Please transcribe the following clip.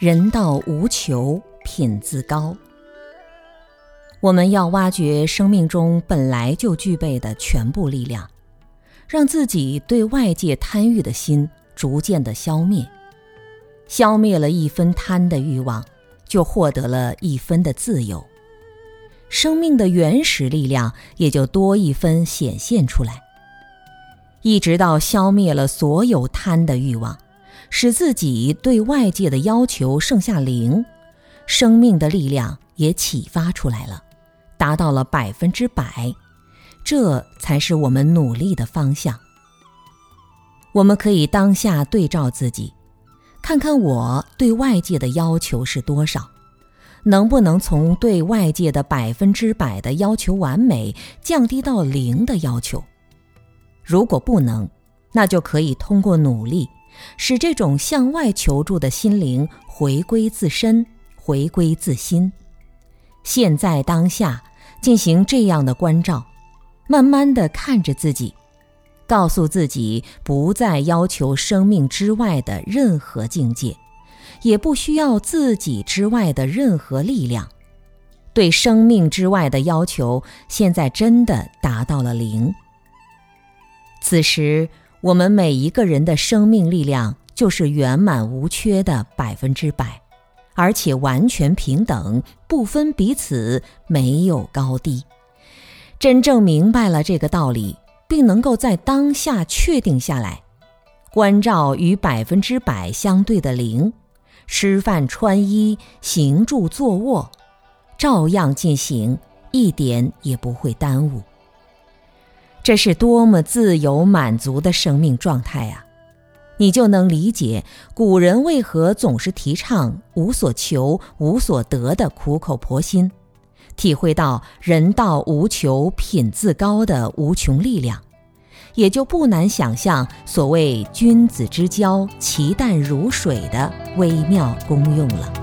人道无求，品自高。我们要挖掘生命中本来就具备的全部力量，让自己对外界贪欲的心逐渐的消灭。消灭了一分贪的欲望，就获得了一分的自由，生命的原始力量也就多一分显现出来。一直到消灭了所有贪的欲望。使自己对外界的要求剩下零，生命的力量也启发出来了，达到了百分之百，这才是我们努力的方向。我们可以当下对照自己，看看我对外界的要求是多少，能不能从对外界的百分之百的要求完美降低到零的要求？如果不能，那就可以通过努力。使这种向外求助的心灵回归自身，回归自心。现在当下进行这样的关照，慢慢的看着自己，告诉自己不再要求生命之外的任何境界，也不需要自己之外的任何力量。对生命之外的要求，现在真的达到了零。此时。我们每一个人的生命力量就是圆满无缺的百分之百，而且完全平等，不分彼此，没有高低。真正明白了这个道理，并能够在当下确定下来，关照与百分之百相对的零，吃饭、穿衣、行住坐卧，照样进行，一点也不会耽误。这是多么自由满足的生命状态啊！你就能理解古人为何总是提倡无所求、无所得的苦口婆心，体会到人道无求、品自高的无穷力量，也就不难想象所谓君子之交，其淡如水的微妙功用了。